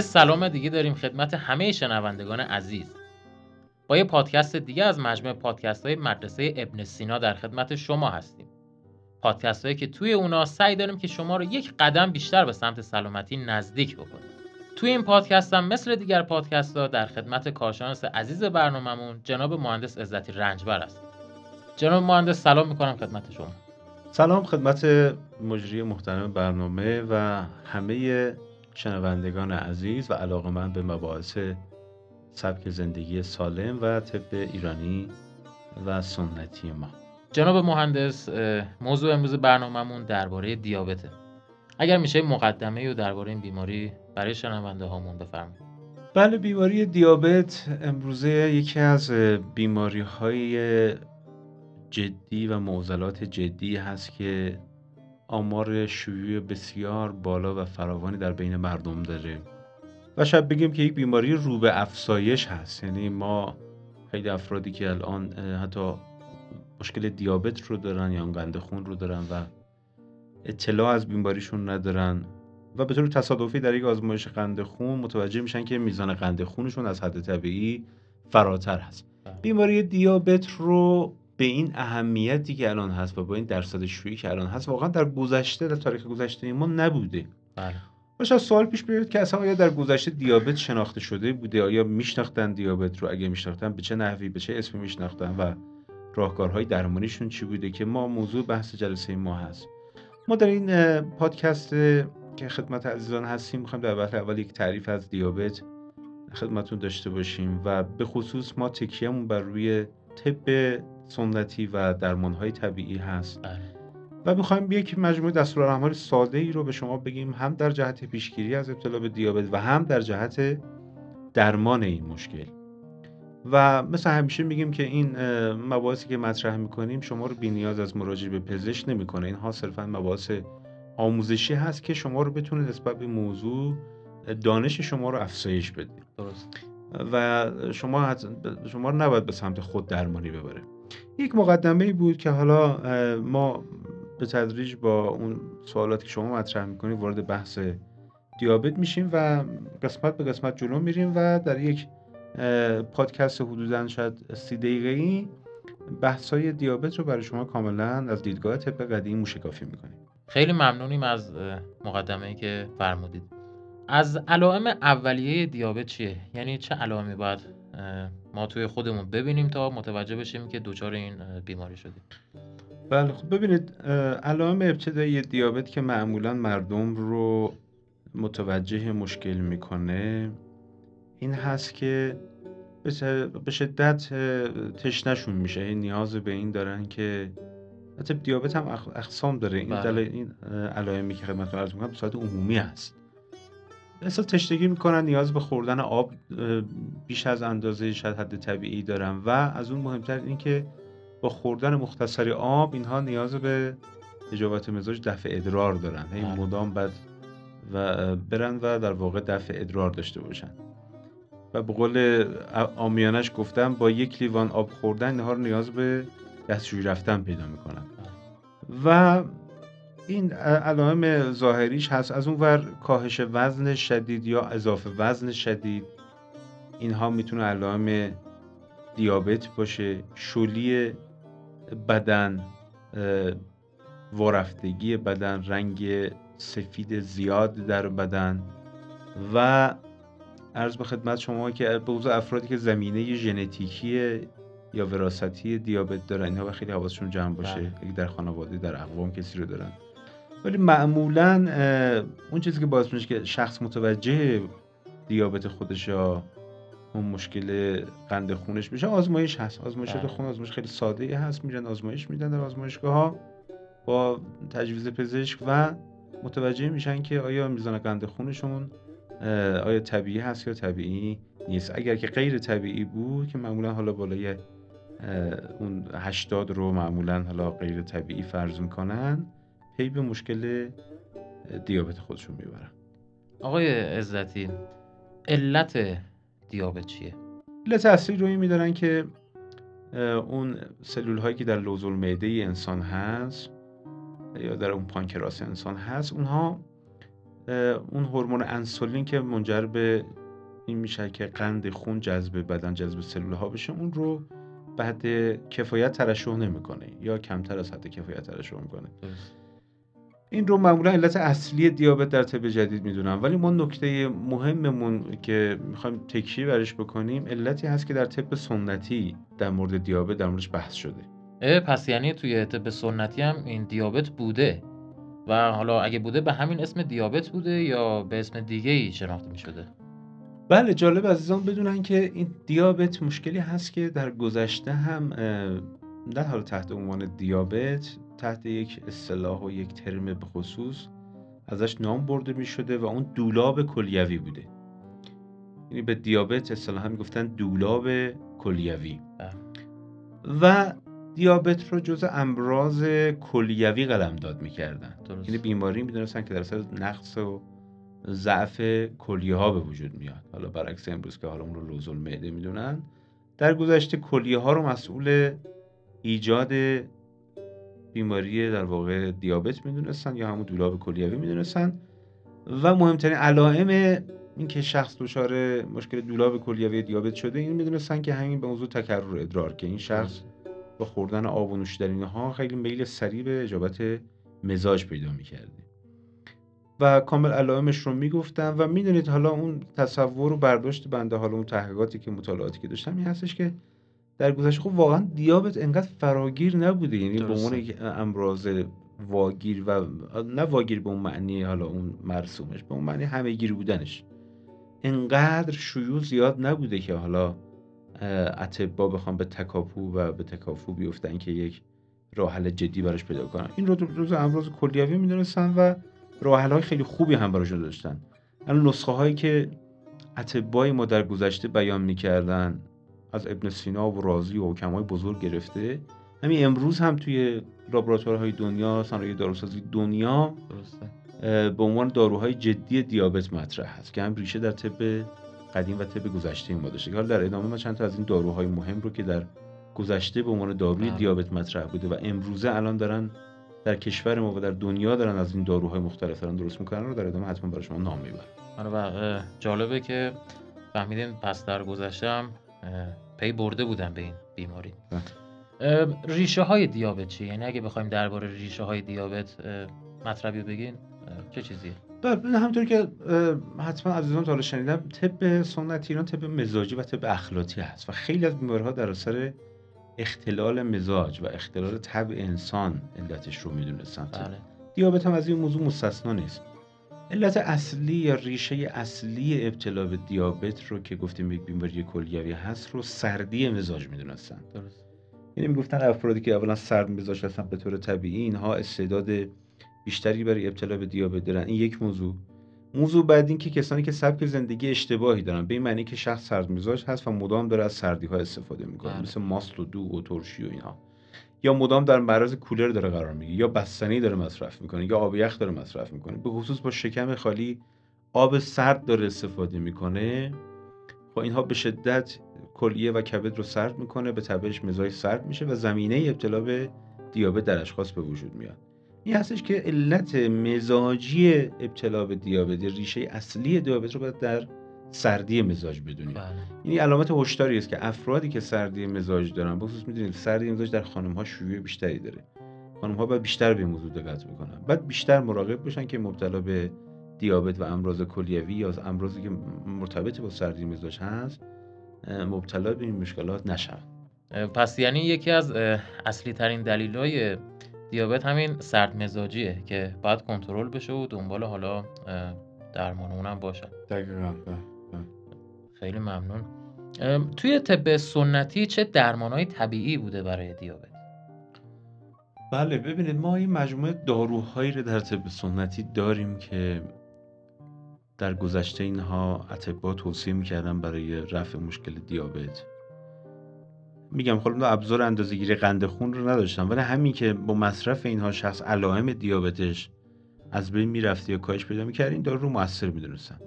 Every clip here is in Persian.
یه سلام دیگه داریم خدمت همه شنوندگان عزیز. با یه پادکست دیگه از مجموعه پادکست های مدرسه ابن سینا در خدمت شما هستیم. پادکست هایی که توی اونا سعی داریم که شما رو یک قدم بیشتر به سمت سلامتی نزدیک بکنیم. توی این پادکست هم مثل دیگر پادکست ها در خدمت کارشناس عزیز برنامهمون جناب مهندس عزتی رنجبر است جناب مهندس سلام می‌کنم خدمت شما. سلام خدمت مجری محترم برنامه و همه شنوندگان عزیز و علاقه من به مباحث سبک زندگی سالم و طب ایرانی و سنتی ما. جناب مهندس موضوع امروز برنامهمون درباره دیابته. اگر میشه مقدمه و درباره این بیماری برای شنونده هامون بفرمایید. بله بیماری دیابت امروزه یکی از بیماری های جدی و معضلات جدی هست که آمار شیوع بسیار بالا و فراوانی در بین مردم داره. و شاید بگیم که یک بیماری رو به افزایش هست. یعنی ما خیلی افرادی که الان حتی مشکل دیابت رو دارن یا قند خون رو دارن و اطلاع از بیماریشون ندارن و به طور تصادفی در یک آزمایش قند خون متوجه میشن که میزان قند خونشون از حد طبیعی فراتر هست. بله. بیماری دیابت رو به این اهمیتی که الان هست و با این درصد شویی که الان هست واقعا در گذشته در تاریخ گذشته ما نبوده. بله. باشه سوال پیش بیاد که اصلا آیا در گذشته دیابت شناخته شده بوده؟ آیا میشناختن دیابت رو؟ اگه میشناختن به چه نحوی به چه اسمی میشناختن؟ و راهکارهای درمانیشون چی بوده که ما موضوع بحث جلسه ما هست؟ ما در این پادکست که خدمت عزیزان هستیم می‌خوایم در وقت اول یک تعریف از دیابت خدمتون داشته باشیم و به خصوص ما تکیهمون بر روی طب سنتی و درمانهای طبیعی هست. بله. و می‌خوایم یک مجموعه دستورالعمل ساده ای رو به شما بگیم هم در جهت پیشگیری از ابتلا به دیابت و هم در جهت درمان این مشکل. و مثل همیشه میگیم که این مباحثی که مطرح می‌کنیم شما رو نیاز از مراجعه به پزشک نمی‌کنه. اینها صرفا مباحث آموزشی هست که شما رو بتونه نسبت به موضوع دانش شما رو افزایش بده. درست. و شما شما رو نباید به سمت خود درمانی ببره. یک مقدمه ای بود که حالا ما به تدریج با اون سوالاتی که شما مطرح می‌کنید وارد بحث دیابت میشیم و قسمت به قسمت جلو میریم و در یک پادکست حدودا شاید سی دقیقه ای بحث های دیابت رو برای شما کاملا از دیدگاه طب قدیم موشکافی می‌کنیم. خیلی ممنونیم از مقدمه ای که فرمودید. از علائم اولیه دیابت چیه؟ یعنی چه علائمی باید ما توی خودمون ببینیم تا متوجه بشیم که دچار این بیماری شدیم. بله خب ببینید علائم ابتدایی دیابت که معمولا مردم رو متوجه مشکل می‌کنه این هست که به شدت تشنشون میشه. این نیاز به این دارن که حتی دیابت هم اقسام داره. این بله. این علائمی که خدمتتون عرض می‌کنم به صورت عمومی هست. مثلا تشنگی می‌کنن نیاز به خوردن آب بیش از اندازه شاید حد طبیعی دارن و از اون مهمتر این که با خوردن مختصری آب اینها نیاز به اجابت مزاج دفع ادرار دارن. هی بله. مدام بد و برن و در واقع دفع ادرار داشته باشن. و به قول آمیانش گفتم با یک لیوان آب خوردن اینها رو نیاز به دستشویی رفتن پیدا می‌کنن. و این علائم ظاهریش هست. از اون ور کاهش وزن شدید یا اضافه وزن شدید اینها می‌تونه علائم دیابت باشه شلی بدن وارفتگی بدن رنگ سفید زیاد در بدن. و عرض به خدمت شما که به افرادی که زمینه ژنتیکی یا وراثتی دیابت دارن اینها خیلی حواسشون جمع باشه. بله. اگه در خانواده در اقوام کسی رو دارن. ولی معمولا اون چیزی که باعث میشه که شخص متوجه دیابت خودش یا اون مشکل قند خونش بشه آزمایش هست. آزمایش بله. خون آزمایش خیلی ساده هست. میرن آزمایش میدن در آزمایشگاه ها با تجویز پزشک و متوجه میشن که آیا میزان قند خونشون آیا طبیعی هست یا طبیعی نیست. اگر که غیر طبیعی بود که معمولا حالا بالای اون 80 رو معمولا حالا غیر طبیعی فرض می‌کنن پی به مشکل دیابت خودشون می‌برن. آقای عزتی علت دیابت چیه؟ علت اصلی رو این میدارن که اون سلول هایی که در لوزول معده انسان هست یا در اون پانکراس انسان هست اونها اون هورمون انسولین که منجر به این میشه که قند خون جذب بدن جذب سلول ها بشه اون رو به حد کفایت ترشح نمی‌کنه یا کمتر از حد کفایت ترشح می‌کنه. این رو معمولا علت اصلی دیابت در طب جدید می‌دونم. ولی ما نکته مهممون که می‌خوایم تکیه برش بکنیم علتی هست که در طب سنتی در مورد دیابت در موردش بحث شده. پس یعنی توی طب سنتی هم این دیابت بوده. و حالا اگه بوده به همین اسم دیابت بوده یا به اسم دیگه ای شناخته می شده بله جالب عزیزان بدونن که این دیابت مشکلی هست که در گذشته هم نه حالا تحت عنوان دیابت تحت یک اصطلاح و یک ترم به خصوص ازش نام برده می شده و اون دولاب کلیوی بوده. یعنی به دیابت اصطلاحا گفتن دولاب کلیوی. بله. و دیابت رو جز امراض کلیوی قلمداد می‌کردن. یعنی بیماری می‌دونستن که در اصل نقص و ضعف کلیه ها به وجود میاد. حالا برعکس امروز که حالا اون رو لوزول معده می‌دونن در گذشته کلیه ها رو مسئول ایجاد بیماری در واقع دیابت می‌دونستن یا همون دولاب کلیوی می‌دونستن. و مهمترین علائم این که شخص دچار مشکل دولاب کلیوی دیابت شده این می‌دونستن که همین به موضوع تکرر ادرار که این شخص با خوردن آب و نوشیدنی ها خیلی میل سریع به اجابت مزاج پیدا می‌کرده. و کامل علائمش رو می‌گفتم و می‌دونید حالا اون تصور و برداشت بنده حالا اون تحقیقاتی که مطالعاتی که داشتم این هستش که در گذشته خب واقعا دیابت انقدر فراگیر نبوده. یعنی به عنوان امراض واگیر و نه واگیر به اون معنی حالا اون مرسومش به اون معنی همه گیر بودنش. انقدر شیوع زیاد نبوده که حالا اطبا بخوام به تکاپو و به تکافو بیفتن که یک راه حل جدی براش پیدا کنن. این رو روز امراض کلیوی می‌دونستن و راه های خیلی خوبی هم براش داشتن. الان نسخه هایی که اطبای ما در گذشته بیان می‌کردن از ابن سینا و رازی و حکمای بزرگ گرفته. همین امروز هم توی لابراتوارهای دنیا صنایع داروسازی دنیا به عنوان داروهای جدی دیابت مطرح هست که هم ریشه در طب قدیم و طب گذشته ما داشته. حالا در ادامه ما چند تا از این داروهای مهم رو که در گذشته به عنوان داروی بله. دیابت مطرح بوده و امروزه الان دارن در کشور ما و در دنیا دارن از این داروهای مختلف دارن درست می‌کنن رو در ادامه حتما برای شما نام می‌برم. آره و جالبه که فهمیدیم پس در گذشته پی برده بودن به این بیماری بله. ریشه های دیابت چیه یعنی اگه بخوایم درباره ریشه های دیابت مطلبی بگین چه چیزیه بله همونطور که حتما عزیزان تا شنیدم طب سنتی ایران طب مزاجی و طب اخلاقی هست و خیلی از بیماری‌ها در اثر اختلال مزاج و اختلال طبع انسان علتش رو می‌دونستن بله. دیابت هم از این موضوع مستثنا نیست علت اصلی یا ریشه اصلی ابتلا به دیابت رو که گفتیم یک بیماری کلیوی هست رو سردی مزاج می‌دونستن. درست. یعنی می‌گفتن افرادی که اولا سرد مزاج هستن به طور طبیعی اینها استعداد بیشتری برای ابتلا به دیابت دارن. این یک موضوع. موضوع بعد این که کسانی که سبک زندگی اشتباهی دارن به این معنی که شخص سرد مزاج هست و مدام داره از سردی ها استفاده می‌کنه. بله. مثل ماست و دو و ترشی و اینا یا مدام در معرض کولر داره قرار می‌گیره یا بستنی داره مصرف می‌کنه یا آب یخ داره مصرف می‌کنه. به خصوص با شکم خالی آب سرد داره استفاده می‌کنه. خب اینها به شدت کلیه و کبد رو سرد می‌کنه به تبعش مزاج سرد میشه و زمینه ابتلا به دیابت در اشخاص به وجود میاد. این هستش که علت مزاجی ابتلا به دیابت ریشه اصلی دیابت رو باید در سردی مزاج بدونیم بله. این علامت هشداری است که افرادی که سردی مزاج دارن بخصوص می‌دونید سردی مزاج در خانم ها شیوع بیشتری داره. خانم ها باید بیشتر به موضوع دقت بکنن. بعد بیشتر مراقب باشن که مبتلا به دیابت و امراض کلیوی یا امراضی که مرتبط با سردی مزاج هست مبتلا به این مشکلات نشن. پس یعنی یکی از اصلی ترین دلیل دیابت همین سرد مزاجیه که باید کنترل بشه و دنبال حالا درمان اونم باشه دقیقا خیلی ممنون. توی طب سنتی چه درمانهای طبیعی بوده برای دیابت؟ بله ببینید ما این مجموعه داروهایی رو در طب سنتی داریم که در گذشته اینها اطبا توصیه می‌کردن برای رفع مشکل دیابت. میگم خب ابزار اندازه‌گیری قند خون رو نداشتم ولی همین که با مصرف اینها شخص علائم دیابتش از بین می‌رفته یا کاهش پیدا می‌کرد این دارو رو موثر می‌دونستن.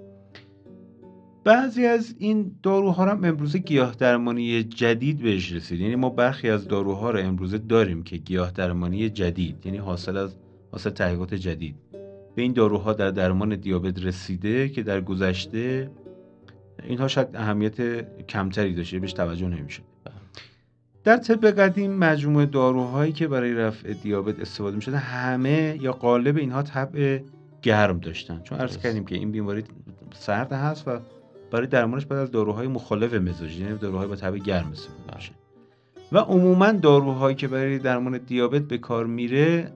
بعضی از این داروها هم امروزه گیاه درمانی جدید بهش رسید. یعنی ما برخی از داروها رو امروزه داریم که گیاه درمانی جدید یعنی حاصل از حاصل تحقیقات جدید. به این داروها در درمان دیابت رسیده که در گذشته اینها شاید اهمیت کمتری داشته بهش توجه نمیشه در طب قدیم مجموعه داروهایی که برای رفع دیابت استفاده می‌شده همه یا قالب اینها طبع گرم داشتن. چون عرض کردیم که این بیماری سرد هست و برای درمانش بعد از داروهای مخالف مزاجی یعنی داروهای با طبع گرم استفاده میشه و عموما داروهایی که برای درمان دیابت به کار میره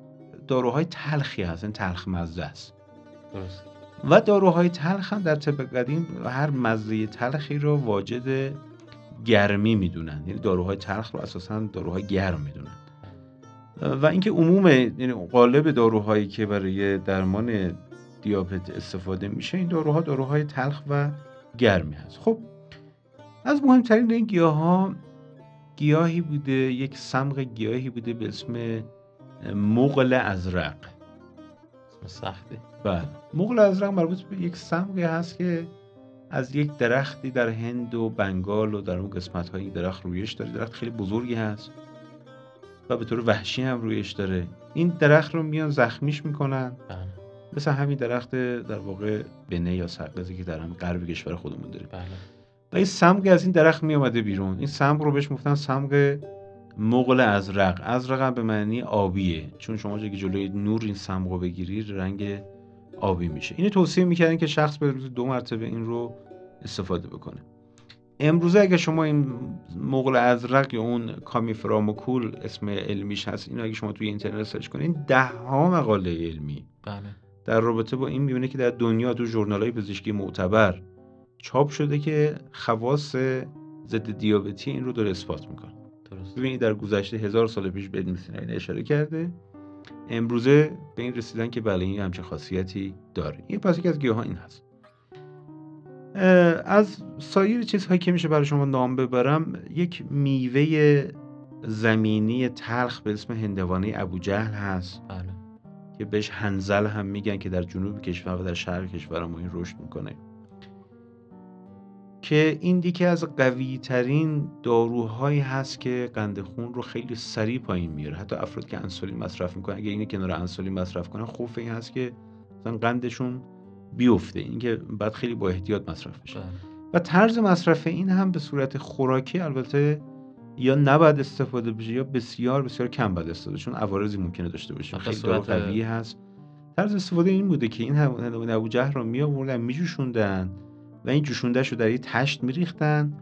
داروهای تلخی هستن تلخ مزه است. درست. و داروهای تلخ هم در طب قدیم هر مزه تلخی رو واجد گرمی می‌دونن یعنی داروهای تلخ رو اساسا داروهای گرم می‌دونن و اینکه عموم یعنی قالب داروهایی که برای درمان دیابت استفاده میشه این داروها داروهای تلخ و گرمی هست. خب از مهمترین این گیاه ها گیاهی بوده یک سمق گیاهی بوده به اسم مغل ازرق. اسم سخته. بله. مغل ازرق مربوط به یک سمقی هست که از یک درختی در هند و بنگال و در اون قسمت های درخت رویش داره. درخت خیلی بزرگی هست و به طور وحشی هم رویش داره. این درخت رو میان زخمیش می‌کنن. بله. مثل همین درخت در واقع بنه یا سرقزی که در همین غرب کشور خودمون داریم. بله. و این سمق از این درخت می اومده بیرون. این سمق رو بهش گفتن سمق مغل ازرق. ازرق هم به معنی آبیه. چون شما که جلوی نور این سمق رو بگیری رنگ آبی میشه. اینو توصیه می‌کردن که شخص به روز دو مرتبه این رو استفاده بکنه. امروزه اگه شما این مغل ازرق یا اون کامیفراموکول اسم علمیش هست اینو اگه شما توی اینترنت سرچ کنین ده ها مقاله علمی. بله. در رابطه با این می‌بینه که در دنیا تو ژورنال های پزشکی معتبر چاپ شده که خواص ضد دیابتی این رو داره اثبات می‌کنه. درست ببینید در گذشته هزار سال پیش به این اشاره کرده امروزه به این رسیدن که بله این همچه خاصیتی داره. این پس یکی از گیاه این هست. از سایر چیزهایی که میشه برای شما نام ببرم یک میوه زمینی تلخ به اسم هندوانه ابو جهل هست. بله. که بهش هنزل هم میگن که در جنوب کشور و در شرق کشور ما این رشد می‌کنه. که این یکی از قوی ترین داروهایی هست که قند خون رو خیلی سریع پایین میاره. حتی افراد که انسولین مصرف می‌کنن اگه اینو کنار انسولین مصرف کنن خوف این هست که مثلا قندشون بیفته. اینکه بعد خیلی با احتیاط مصرف بشه. بله. و طرز مصرف این هم به صورت خوراکی البته یا نباید استفاده بشه یا بسیار بسیار کم باید استفاده چون عوارضی ممکنه داشته باشه خیلی قوی هست. طرز استفاده این بوده که این جهر رو می آوردن میجوشوندن و این جوشوندهش رو در یه تشت میریختن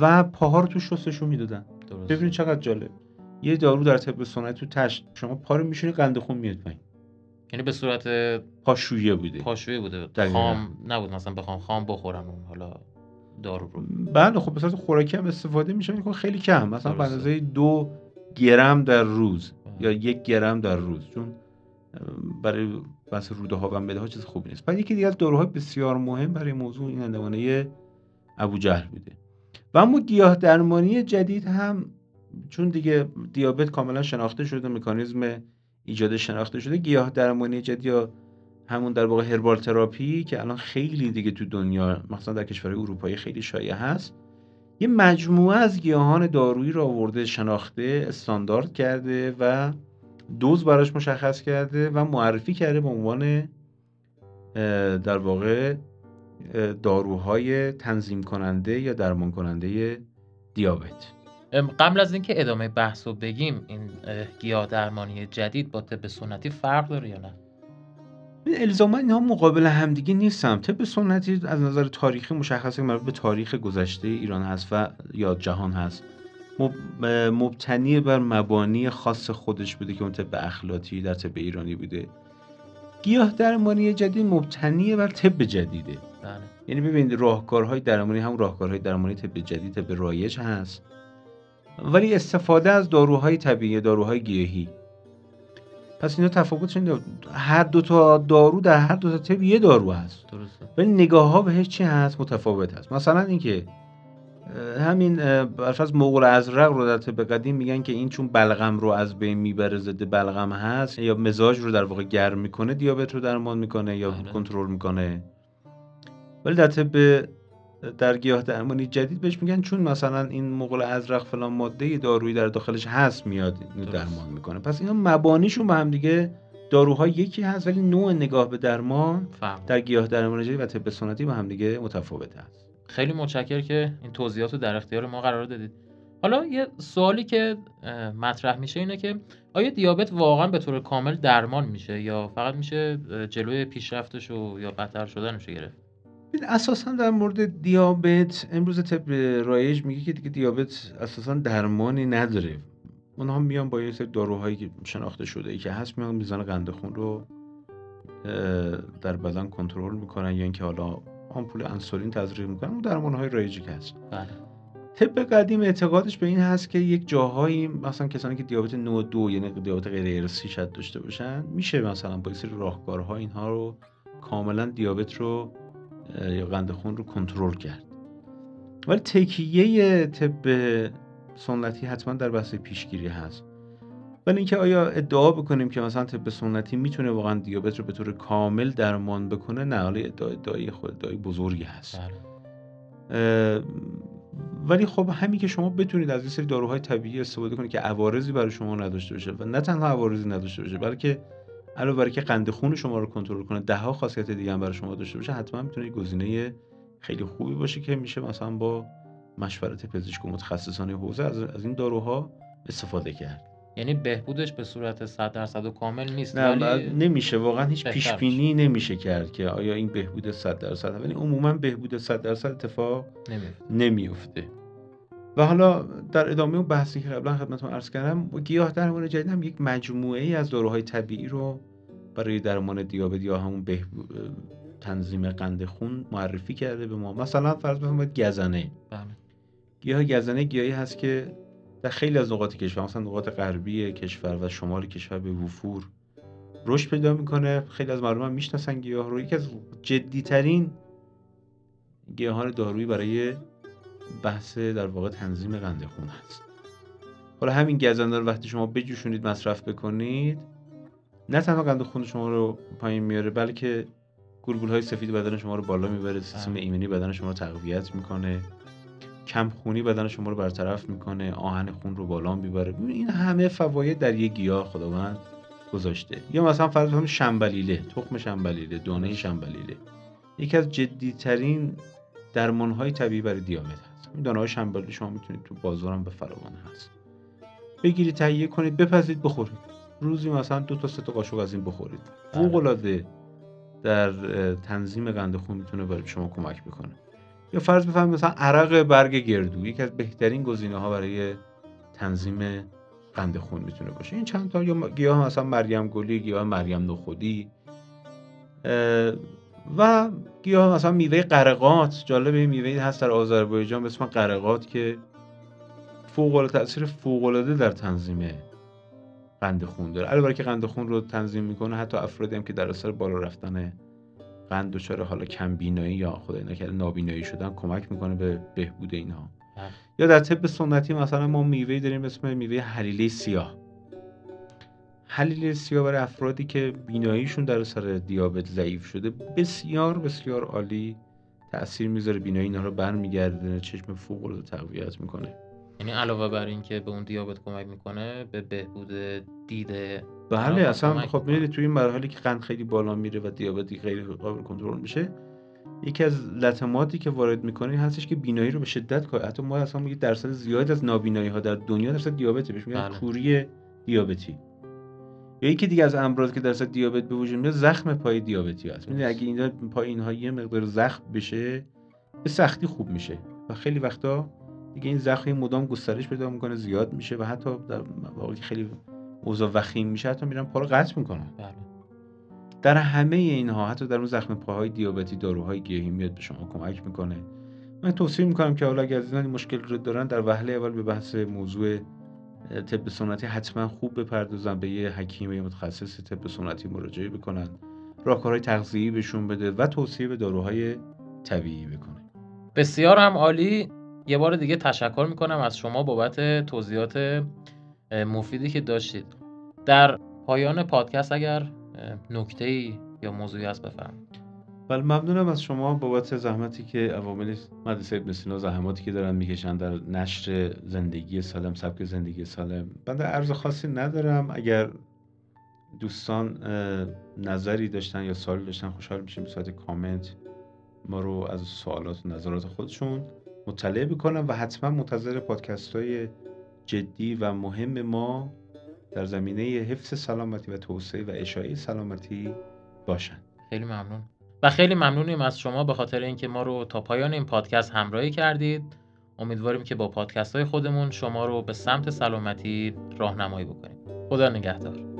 و پاها رو تو شستشون می‌دادن. ببینید چقدر جالب. یه دارو در طب سنتی تو تشت شما پا رو میشونی قند خون میاد پایین. یعنی به صورت پاشویه بوده. پاشویه بوده. خام نبود مثلا بخوام خام بخورم اون حالا دارو رو. بله خب به صورت خوراکی هم استفاده میشه که خیلی کم. مثلا به اندازه دو گرم در روز یا یک گرم در روز. چون برای بس روده ها و مده ها چیز خوبی نیست. بعد یکی دیگه از داروهای بسیار مهم برای موضوع این اندوانه ابو جهل بوده. و اما گیاه درمانی جدید هم چون دیگه دیابت کاملا شناخته شده مکانیزم ایجاد شناخته شده گیاه درمانی جدید یا همون در واقع هربال تراپی که الان خیلی دیگه تو دنیا مثلا در کشورهای اروپایی خیلی شایع هست. یه مجموعه از گیاهان دارویی را آورده شناخته استاندارد کرده و دوز براش مشخص کرده و معرفی کرده به عنوان در واقع داروهای تنظیم کننده یا درمان کننده دیابت قبل از اینکه ادامه بحث رو بگیم این گیاه درمانی جدید با طب سنتی فرق داره یا نه؟ الزاما اینها مقابل همدیگه نیستن. طب سنتی از نظر تاریخی مشخصه که مربوط به تاریخ گذشته ایران هست و یا جهان هست. مبتنی بر مبانی خاص خودش بوده که اون طب اخلاطی در طب ایرانی بوده. گیاه درمانی جدید مبتنی بر طب جدیده. بله. یعنی ببینید راهکارهای درمانی هم راهکارهای درمانی طب جدید طب رایج هست. ولی استفاده از داروهای طبیعی داروهای گیاهی. پس اینا تفاوتش اینه هر دو تا دارو در هر دو تا طب یه دارو هست. درسته. ولی نگاه ها بهش چی هست؟ متفاوت هست. مثلا اینکه همین از مغول ازرق رو در طب قدیم میگن که این چون بلغم رو از بین می‌بره ضد بلغم هست یا مزاج رو در واقع گرم می‌کنه دیابت رو درمان می‌کنه یا بله. کنترل می‌کنه. ولی در طب در گیاه درمانی جدید بهش میگن چون مثلا این مغول ازرق فلان ماده دارویی در داخلش هست میاد درمان می‌کنه. پس اینا مبانیشون با هم دیگه داروها یکی هست ولی نوع نگاه به درمان فهم. در گیاه درمانی و طب سنتی با هم دیگه متفاوت هست. خیلی متشکر که این توضیحات رو در اختیار ما قرار دادید. حالا یه سوالی که مطرح میشه اینه که آیا دیابت واقعا به طور کامل درمان میشه یا فقط میشه جلوی پیشرفتش و یا بدتر شدنش گرفت؟ اساسا در مورد دیابت امروز طب رایج میگه که دیگه دیابت اساسا درمانی نداره. اونها میان با یه سری داروهایی که شناخته شده ای که هست میان میزان قند خون رو در بدن کنترل می‌کنن یا اینکه حالا آمپول انسولین تزریق می‌کنن. اون درمان های رایجی که هست. بله. طب قدیم اعتقادش به این هست که یک جاهایی مثلا کسانی که دیابت نوع دو یعنی دیابت غیر ارثی شاید داشته باشن میشه مثلا با یه سری راهکارها اینها رو کاملا دیابت رو یا قند خون رو کنترل کرد. ولی تکیه طب سنتی حتما در بحث پیشگیری هست. ولی اینکه آیا ادعا بکنیم که مثلا طب سنتی می‌تونه واقعا دیابت رو به طور کامل درمان بکنه؟ نه حالا ادعای ادعای خود ادعای بزرگی هست. بله. ولی خب همین که شما بتونید از یه سری داروهای طبیعی استفاده کنید که عوارضی برای شما نداشته باشه و نه تنها عوارضی نداشته باشه بلکه علاوه بر که قند خون شما رو کنترل کنه ده ها خاصیت دیگه هم برای شما داشته باشه حتما می‌تونه گزینه خیلی خوبی باشه که میشه مثلا با مشورت پزشک و متخصصان حوزه از, از این داروها استفاده کرد. یعنی بهبودش به صورت 100 درصد و کامل نیست نه ولی نمیشه واقعا هیچ پیش بینی نمیشه کرد که آیا این بهبود 100 درصد ولی عموما بهبود 100 درصد اتفاق نمیفته نمیفته و حالا در ادامه اون بحثی که قبلا خدمتتون عرض کردم گیاه درمان جدید هم یک مجموعه ای از داروهای طبیعی رو برای درمان دیابت یا همون بهبو- تنظیم قند خون معرفی کرده به ما. مثلا فرض بفرمایید گزنه. بله. گیاه گزنه گیاهی هست که در خیلی از نقاط کشور مثلا نقاط غربی کشور و شمال کشور به وفور رشد پیدا می‌کنه. خیلی از مردم هم می‌شناسن گیاه رو. یکی از جدیترین گیاهان دارویی برای بحث در واقع تنظیم قند خون هست. حالا همین گزنده رو وقتی شما بجوشونید مصرف بکنید نه تنها قند خون شما رو پایین میاره بلکه گلبول های سفید بدن شما رو بالا می‌بره سیستم بله. ایمنی بدن شما رو تقویت می‌کنه کم خونی بدن شما رو برطرف می‌کنه آهن خون رو بالا می‌بره. این همه فواید در یک گیاه خداوند گذاشته. یا مثلا فرض کنید شنبلیله تخم شنبلیله دانه شنبلیله. یکی از جدیترین درمان های طبیعی برای دیابت هست. این دانه های شنبلیله شما می‌تونید تو بازار هم به فراوان هست. بگیرید تهیه کنید بپزید بخورید. روزی مثلا دو تا سه تا قاشق از این بخورید. بله. فوق العاده در تنظیم قند خون می‌تونه برای شما کمک بکنه. یا فرض بفرمایید مثلا عرق برگ گردو یکی از بهترین گزینه ها برای تنظیم قند خون می‌تونه باشه. این چند تا یا گیاه مثلا مریم گلی گیاه مریم نخودی. و گیاه مثلا میوه قرقات جالب این میوه هست در آذربایجان به اسم قرقات که فوق العاده تاثیر فوق العاده در تنظیم قند خون داره. علاوه بر که قند خون رو تنظیم می‌کنه حتی افرادی هم که در اثر بالا رفتن قند دچار حالا کم بینایی یا خدای نکرده نابینایی شدن کمک می‌کنه به بهبود اینها. بله. یا در طب سنتی مثلا ما میوه داریم به اسم میوه حلیله سیاه. حلیله سیاه برای افرادی که بیناییشون در اثر دیابت ضعیف شده بسیار بسیار عالی تاثیر می‌ذاره بینایی اینا رو برمیگردونه چشم فوق العاده تقویت می‌کنه یعنی علاوه بر اینکه به اون دیابت کمک می‌کنه به بهبود دید بله اصلا خب. می‌دونید توی این مرحله که قند خیلی بالا میره و دیابتی غیر قابل کنترل میشه یکی از لطماتی که وارد می‌کنه هستش که بینایی رو به شدت کاهه حتی ما اصلا میگه درصد زیاد از نابینایی ها در دنیا درصد دیابته بهش میگن بله. کوری دیابتی یا یکی دیگه از امراض که درصد دیابت به وجود میاد زخم پای دیابتی هست. می‌دونی. اگه اینا پای اینها یه مقدار زخم بشه به سختی خوب میشه. و خیلی وقتا دیگه این زخم مدام گسترش پیدا می‌کنه زیاد میشه و حتی در مواقعی که خیلی اوضاع وخیم میشه حتی میرن پا رو قطع می‌کنن. بله. در همه اینها حتی در اون زخم پاهای دیابتی داروهای گیاهی میاد به شما کمک می‌کنه. من توصیه می‌کنم که حالا اگر از این مشکل رو دارن در وهله اول به بحث موضوع طب سنتی حتما خوب بپردازن به یه حکیم یا متخصص طب سنتی مراجعه بکنن. راهکارهای تغذیه‌ای بهشون بده و توصیه به داروهای طبیعی بکنه. بسیار هم عالی. یه بار دیگه تشکر می‌کنم از شما بابت توضیحات مفیدی که داشتید. در پایان پادکست اگر نکته یا موضوعی هست بفرمایید. بله ممنونم از شما بابت زحمتی که عوامل مدرسه ابن سینا زحماتی که دارن می‌کشن در نشر زندگی سالم سبک زندگی سالم. بنده عرض خاصی ندارم. اگر دوستان نظری داشتن یا سوالی داشتن خوشحال میشیم به صورت کامنت ما رو از سوالات و نظرات خودشون مطلع بکنن و حتما منتظر پادکست های جدی و مهم ما در زمینه حفظ سلامتی و توسعه و اشاعه سلامتی باشن. خیلی ممنون. و خیلی ممنونیم از شما به خاطر اینکه ما رو تا پایان این پادکست همراهی کردید. امیدواریم که با پادکست های خودمون شما رو به سمت سلامتی راهنمایی بکنیم خدا نگهدار.